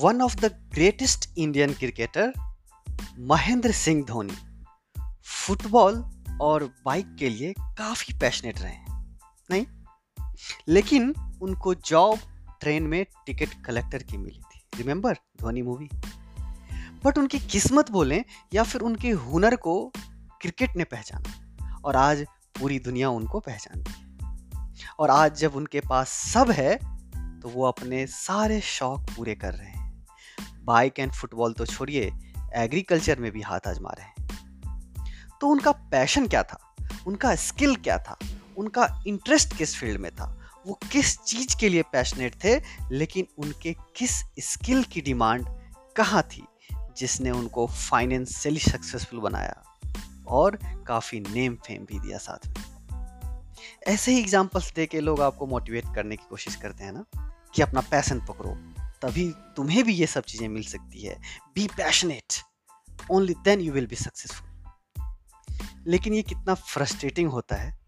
One of the greatest Indian cricketer Mahendra Singh Dhoni football और bike के लिए काफ़ी पैशनेट रहे हैं, नहीं? लेकिन उनको जॉब ट्रेन में टिकट कलेक्टर की मिली थी। रिमेंबर धोनी मूवी बट उनकी किस्मत बोलें या फिर उनके हुनर को क्रिकेट ने पहचाना। और आज पूरी दुनिया उनको पहचानती है। और आज जब उनके पास सब है तो वो अपने सारे शौक पूरे कर रहे हैं। बाइक एंड फुटबॉल तो छोड़िए, एग्रीकल्चर में भी हाथ आजमा रहे हैं। तो उनका पैशन क्या था? उनका स्किल क्या था? उनका इंटरेस्ट किस फ़ील्ड में था? वो किस चीज़ के लिए पैशनेट थे? लेकिन उनके किस स्किल की डिमांड कहाँ थी, जिसने उनको फाइनेंशियली सक्सेसफुल बनाया और काफ़ी नेम फेम भी दिया साथ में? ऐसे ही एग्जाम्पल्स दे के लोग आपको मोटिवेट करने की कोशिश करते हैं ना, कि अपना पैसन पकड़ो। तभी तुम्हें भी ये सब चीज़ें मिल सकती है। Be passionate only then you will be successful लेकिन ये कितना फ्रस्ट्रेटिंग होता है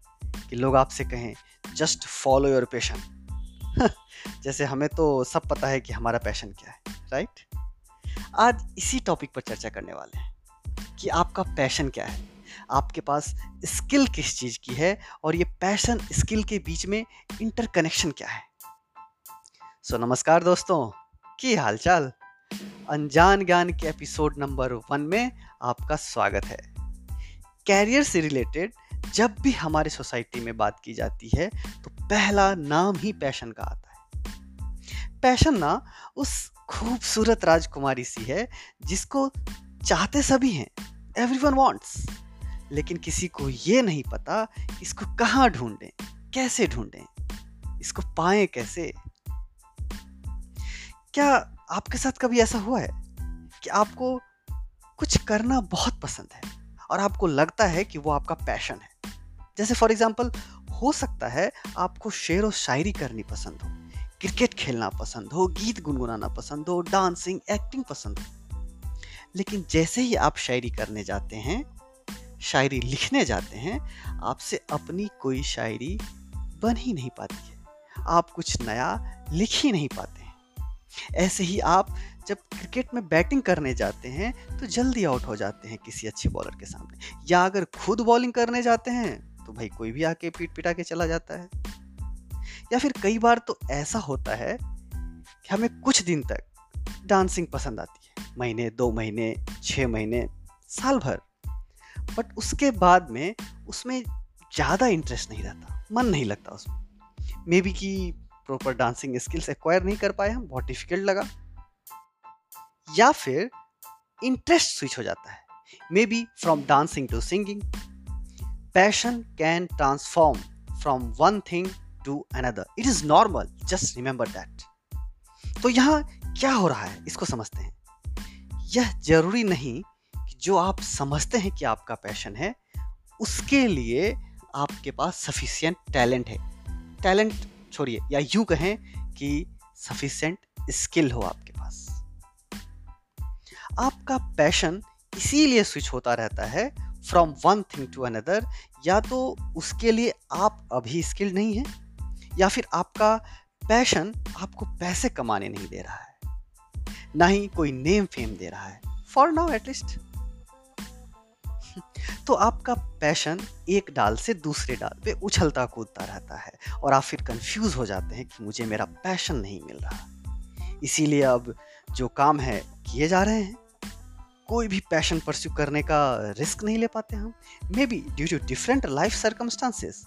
कि लोग आपसे कहें जस्ट फॉलो योर पैशन जैसे हमें तो सब पता है कि हमारा पैशन क्या है राइट आज इसी टॉपिक पर चर्चा करने वाले हैं कि आपका पैशन क्या है। आपके पास स्किल किस चीज़ की है और ये पैशन स्किल के बीच में इंटरकनेक्शन क्या है। सो so, नमस्कार दोस्तों। की हालचाल। अनजान ज्ञान के एपिसोड नंबर वन में आपका स्वागत है। कैरियर से रिलेटेड जब भी हमारे सोसाइटी में बात की जाती है तो पहला नाम ही पैशन का आता है। पैशन ना उस खूबसूरत राजकुमारी सी है, जिसको चाहते सभी हैं एवरीवन वांट्स लेकिन किसी को ये नहीं पता, इसको कहाँ ढूंढें, कैसे ढूंढें, इसको पाएँ कैसे? क्या आपके साथ कभी ऐसा हुआ है कि आपको कुछ करना बहुत पसंद है और आपको लगता है कि वो आपका पैशन है? जैसे फॉर एग्ज़ाम्पल हो सकता है आपको शेर और शायरी करनी पसंद हो, क्रिकेट खेलना पसंद हो, गीत गुनगुनाना पसंद हो डांसिंग एक्टिंग पसंद हो। लेकिन जैसे ही आप शायरी करने जाते हैं, शायरी लिखने जाते हैं, आपसे अपनी कोई शायरी बन ही नहीं पाती है। आप कुछ नया लिख ही नहीं पाते। ऐसे ही आप जब क्रिकेट में बैटिंग करने जाते हैं तो जल्दी आउट हो जाते हैं किसी अच्छे बॉलर के सामने। या अगर खुद बॉलिंग करने जाते हैं तो भाई कोई भी आके पीट पिटा के चला जाता है। या फिर कई बार तो ऐसा होता है कि हमें कुछ दिन तक डांसिंग पसंद आती है। महीने, दो महीने छः महीने, साल भर। बट उसके बाद में उसमें ज़्यादा इंटरेस्ट नहीं रहता, मन नहीं लगता उसमें। मे बी कि प्रॉपर डांसिंग स्किल्स एक्वायर नहीं कर पाए हम, बहुत डिफ़िकल्ट लगा। या फिर इंटरेस्ट स्विच हो जाता है। Maybe from dancing to singing passion can transform from one thing to another it is normal just remember that तो यहाँ क्या हो रहा है? इसको समझते हैं। यह ज़रूरी नहीं कि जो आप समझते हैं कि आपका पैशन है, उसके लिए आपके पास सफिशियंट टैलेंट है। टैलेंट छोड़िए, या यूँ कहें कि सफिशेंट स्किल हो आपके पास। आपका पैशन इसीलिए स्विच होता रहता है from one thing to another या तो उसके लिए आप अभी स्किल नहीं है, या फिर आपका पैशन आपको पैसे कमाने नहीं दे रहा है, ना ही कोई नेम फेम दे रहा है फॉर नाउ एटलीस्ट तो आपका पैशन एक डाल से दूसरे डाल पे उछलता कूदता रहता है और आप फिर कंफ्यूज हो जाते हैं कि मुझे मेरा पैशन नहीं मिल रहा। इसीलिए अब जो काम है, किए जा रहे हैं। कोई भी पैशन परस्यू करने का रिस्क नहीं ले पाते हम। Maybe due to different life circumstances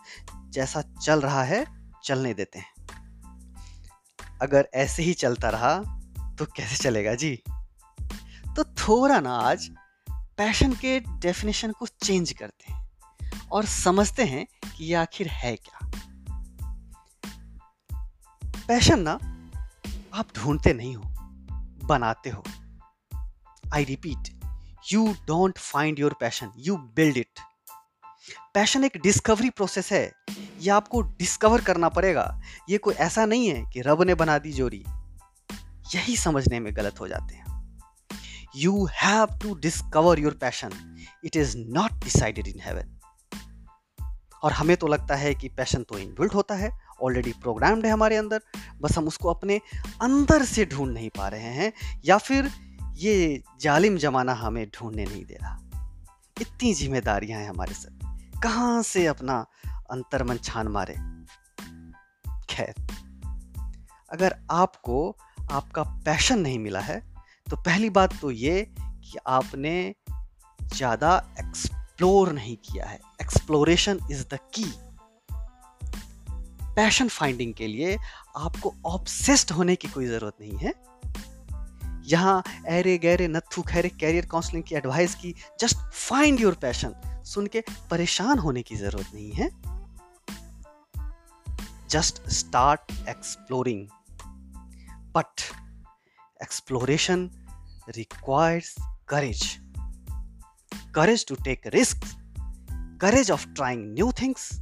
जैसा चल रहा है, चलने देते हैं। अगर ऐसे ही चलता रहा तो कैसे चलेगा जी? तो थोड़ा ना आज पैशन के डेफिनेशन को चेंज करते हैं और समझते हैं कि यह आखिर है क्या। पैशन ना, आप ढूंढते नहीं हो, बनाते हो। I repeat you don't find your passion you build it passion एक डिस्कवरी प्रोसेस है। ये आपको डिस्कवर करना पड़ेगा। ये कोई ऐसा नहीं है कि रब ने बना दी जोड़ी। यही समझने में गलत हो जाते हैं। You have to discover your passion. It is not decided in heaven. और हमें तो लगता है कि पैशन तो इनबिल्ट होता है ऑलरेडी प्रोग्राम्ड है हमारे अंदर, बस हम उसको अपने अंदर से ढूंढ नहीं पा रहे हैं, या फिर ये जालिम जमाना हमें ढूँढने नहीं दे रहा इतनी जिम्मेदारियाँ हैं हमारे सर कहाँ से अपना अंतर्मन छान मारे खैर, अगर आपको आपका पैशन नहीं मिला है तो पहली बात तो ये कि आपने ज़्यादा एक्सप्लोर नहीं किया है। Exploration is the key passion finding के लिए आपको ऑब्सेस्ड होने की कोई ज़रूरत नहीं है। यहाँ एरे गहरे नथु खैरे कैरियर काउंसलिंग की एडवाइस की जस्ट फाइंड योर पैशन सुन के परेशान होने की ज़रूरत नहीं है। Just start exploring but exploration requires courage courage to take risk courage of trying new things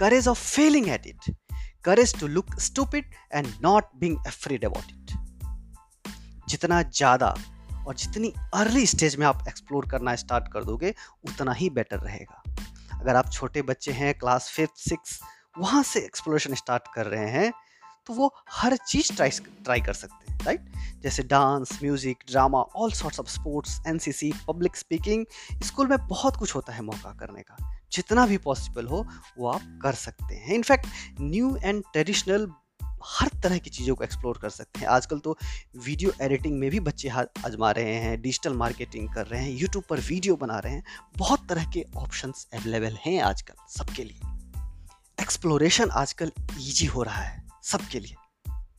courage of failing at it courage to look stupid and not being afraid about it. जितना ज़्यादा और जितनी early stage में आप explore करना start कर दोगे, उतना ही बेटर रहेगा। अगर आप छोटे बच्चे हैं क्लास फिफ्थ सिक्स वहाँ से एक्सप्लोरेशन स्टार्ट कर रहे हैं तो वो हर चीज़ ट्राई ट्राई कर सकते हैं राइट जैसे dance music drama all sorts of sports NCC public speaking school में बहुत कुछ होता है मौका करने का। जितना भी पॉसिबल हो, वो आप कर सकते हैं। In fact new and traditional हर तरह की चीज़ों को एक्सप्लोर कर सकते हैं। आजकल तो वीडियो एडिटिंग में भी बच्चे हाथ आजमा रहे हैं डिजिटल मार्केटिंग कर रहे हैं यूट्यूब पर वीडियो बना रहे हैं। बहुत तरह के ऑप्शंस अवेलेबल हैं आजकल सबके लिए। एक्सप्लोरेशन आजकल ईजी हो रहा है। सबके लिए।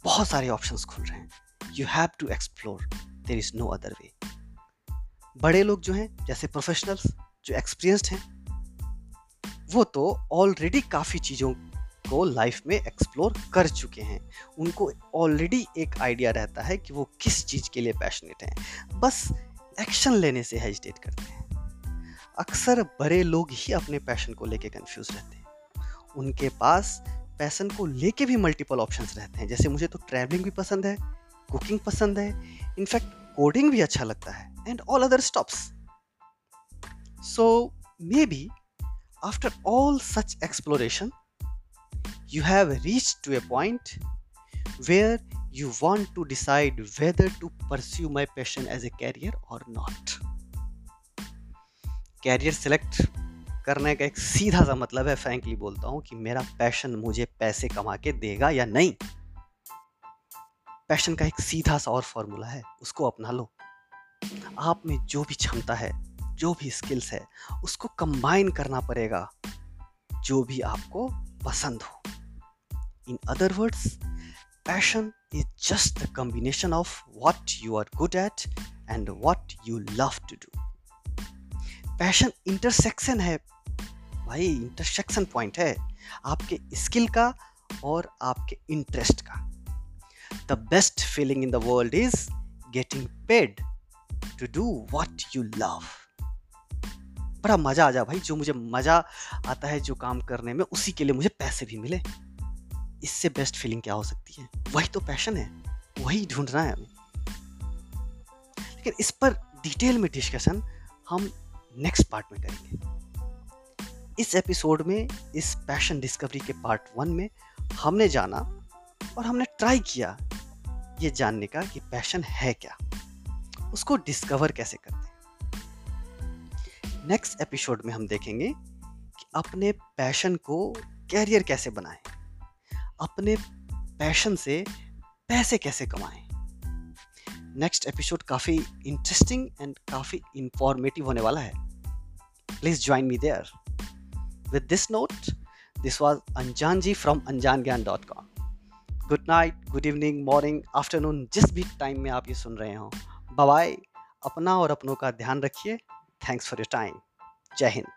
बहुत सारे ऑप्शंस खुल रहे हैं। You have to explore there is no other way बड़े लोग जो हैं, जैसे प्रोफेशनल्स जो एक्सपीरियंस्ड हैं, वो तो ऑलरेडी काफ़ी चीज़ों को लाइफ में एक्सप्लोर कर चुके हैं। उनको ऑलरेडी एक आइडिया रहता है कि वो किस चीज़ के लिए पैशनेट हैं। बस एक्शन लेने से हेजिटेट करते हैं। अक्सर बड़े लोग ही अपने पैशन को लेके कंफ्यूज रहते हैं। उनके पास पैसन को लेके भी मल्टीपल ऑप्शंस रहते हैं। जैसे मुझे तो ट्रैवलिंग भी पसंद है कुकिंग पसंद है इनफैक्ट कोडिंग भी अच्छा लगता है and all other stops so maybe after all such exploration you have reach to a point where you want to decide whether to pursue my passion as a career और not career select करने का एक सीधा सा मतलब है frankly बोलता हूँ कि मेरा पैशन मुझे पैसे कमा के देगा या नहीं। पैशन का एक सीधा सा और फॉर्मूला है, उसको अपना लो। आप में जो भी क्षमता है, जो भी स्किल्स है, उसको कंबाइन करना पड़ेगा, जो भी आपको पसंद हो। In other words passion is just the combination of what you are good at and what you love to do passion intersection है भाई इंटरसेक्शन पॉइंट है। आपके स्किल का और आपके इंटरेस्ट का। The best feeling in the world is getting paid to do what you love बड़ा मज़ा आ जा भाई, जो मुझे मज़ा आता है जो काम करने में, उसी के लिए मुझे पैसे भी मिले। इससे बेस्ट फीलिंग क्या हो सकती है? वही तो पैशन है। वही ढूंढना है हमें। लेकिन इस पर डिटेल में डिस्कशन हम नेक्स्ट पार्ट में करेंगे। इस एपिसोड में, इस पैशन डिस्कवरी के पार्ट वन में हमने जाना और हमने ट्राई किया ये जानने का कि पैशन है क्या। उसको डिस्कवर कैसे करते हैं। नेक्स्ट एपिसोड में हम देखेंगे कि अपने पैशन को कैरियर कैसे बनाएँ, अपने पैशन से पैसे कैसे कमाएँ। नेक्स्ट एपिसोड काफ़ी इंटरेस्टिंग एंड काफ़ी इंफॉर्मेटिव होने वाला है। Please join me there was Anjaan ji from Anjaan Gyan dot com good night good evening morning afternoon जिस भी टाइम में आप ये सुन रहे हो। बाय अपना और अपनों का ध्यान रखिए। थैंक्स फॉर योर टाइम जय हिंद।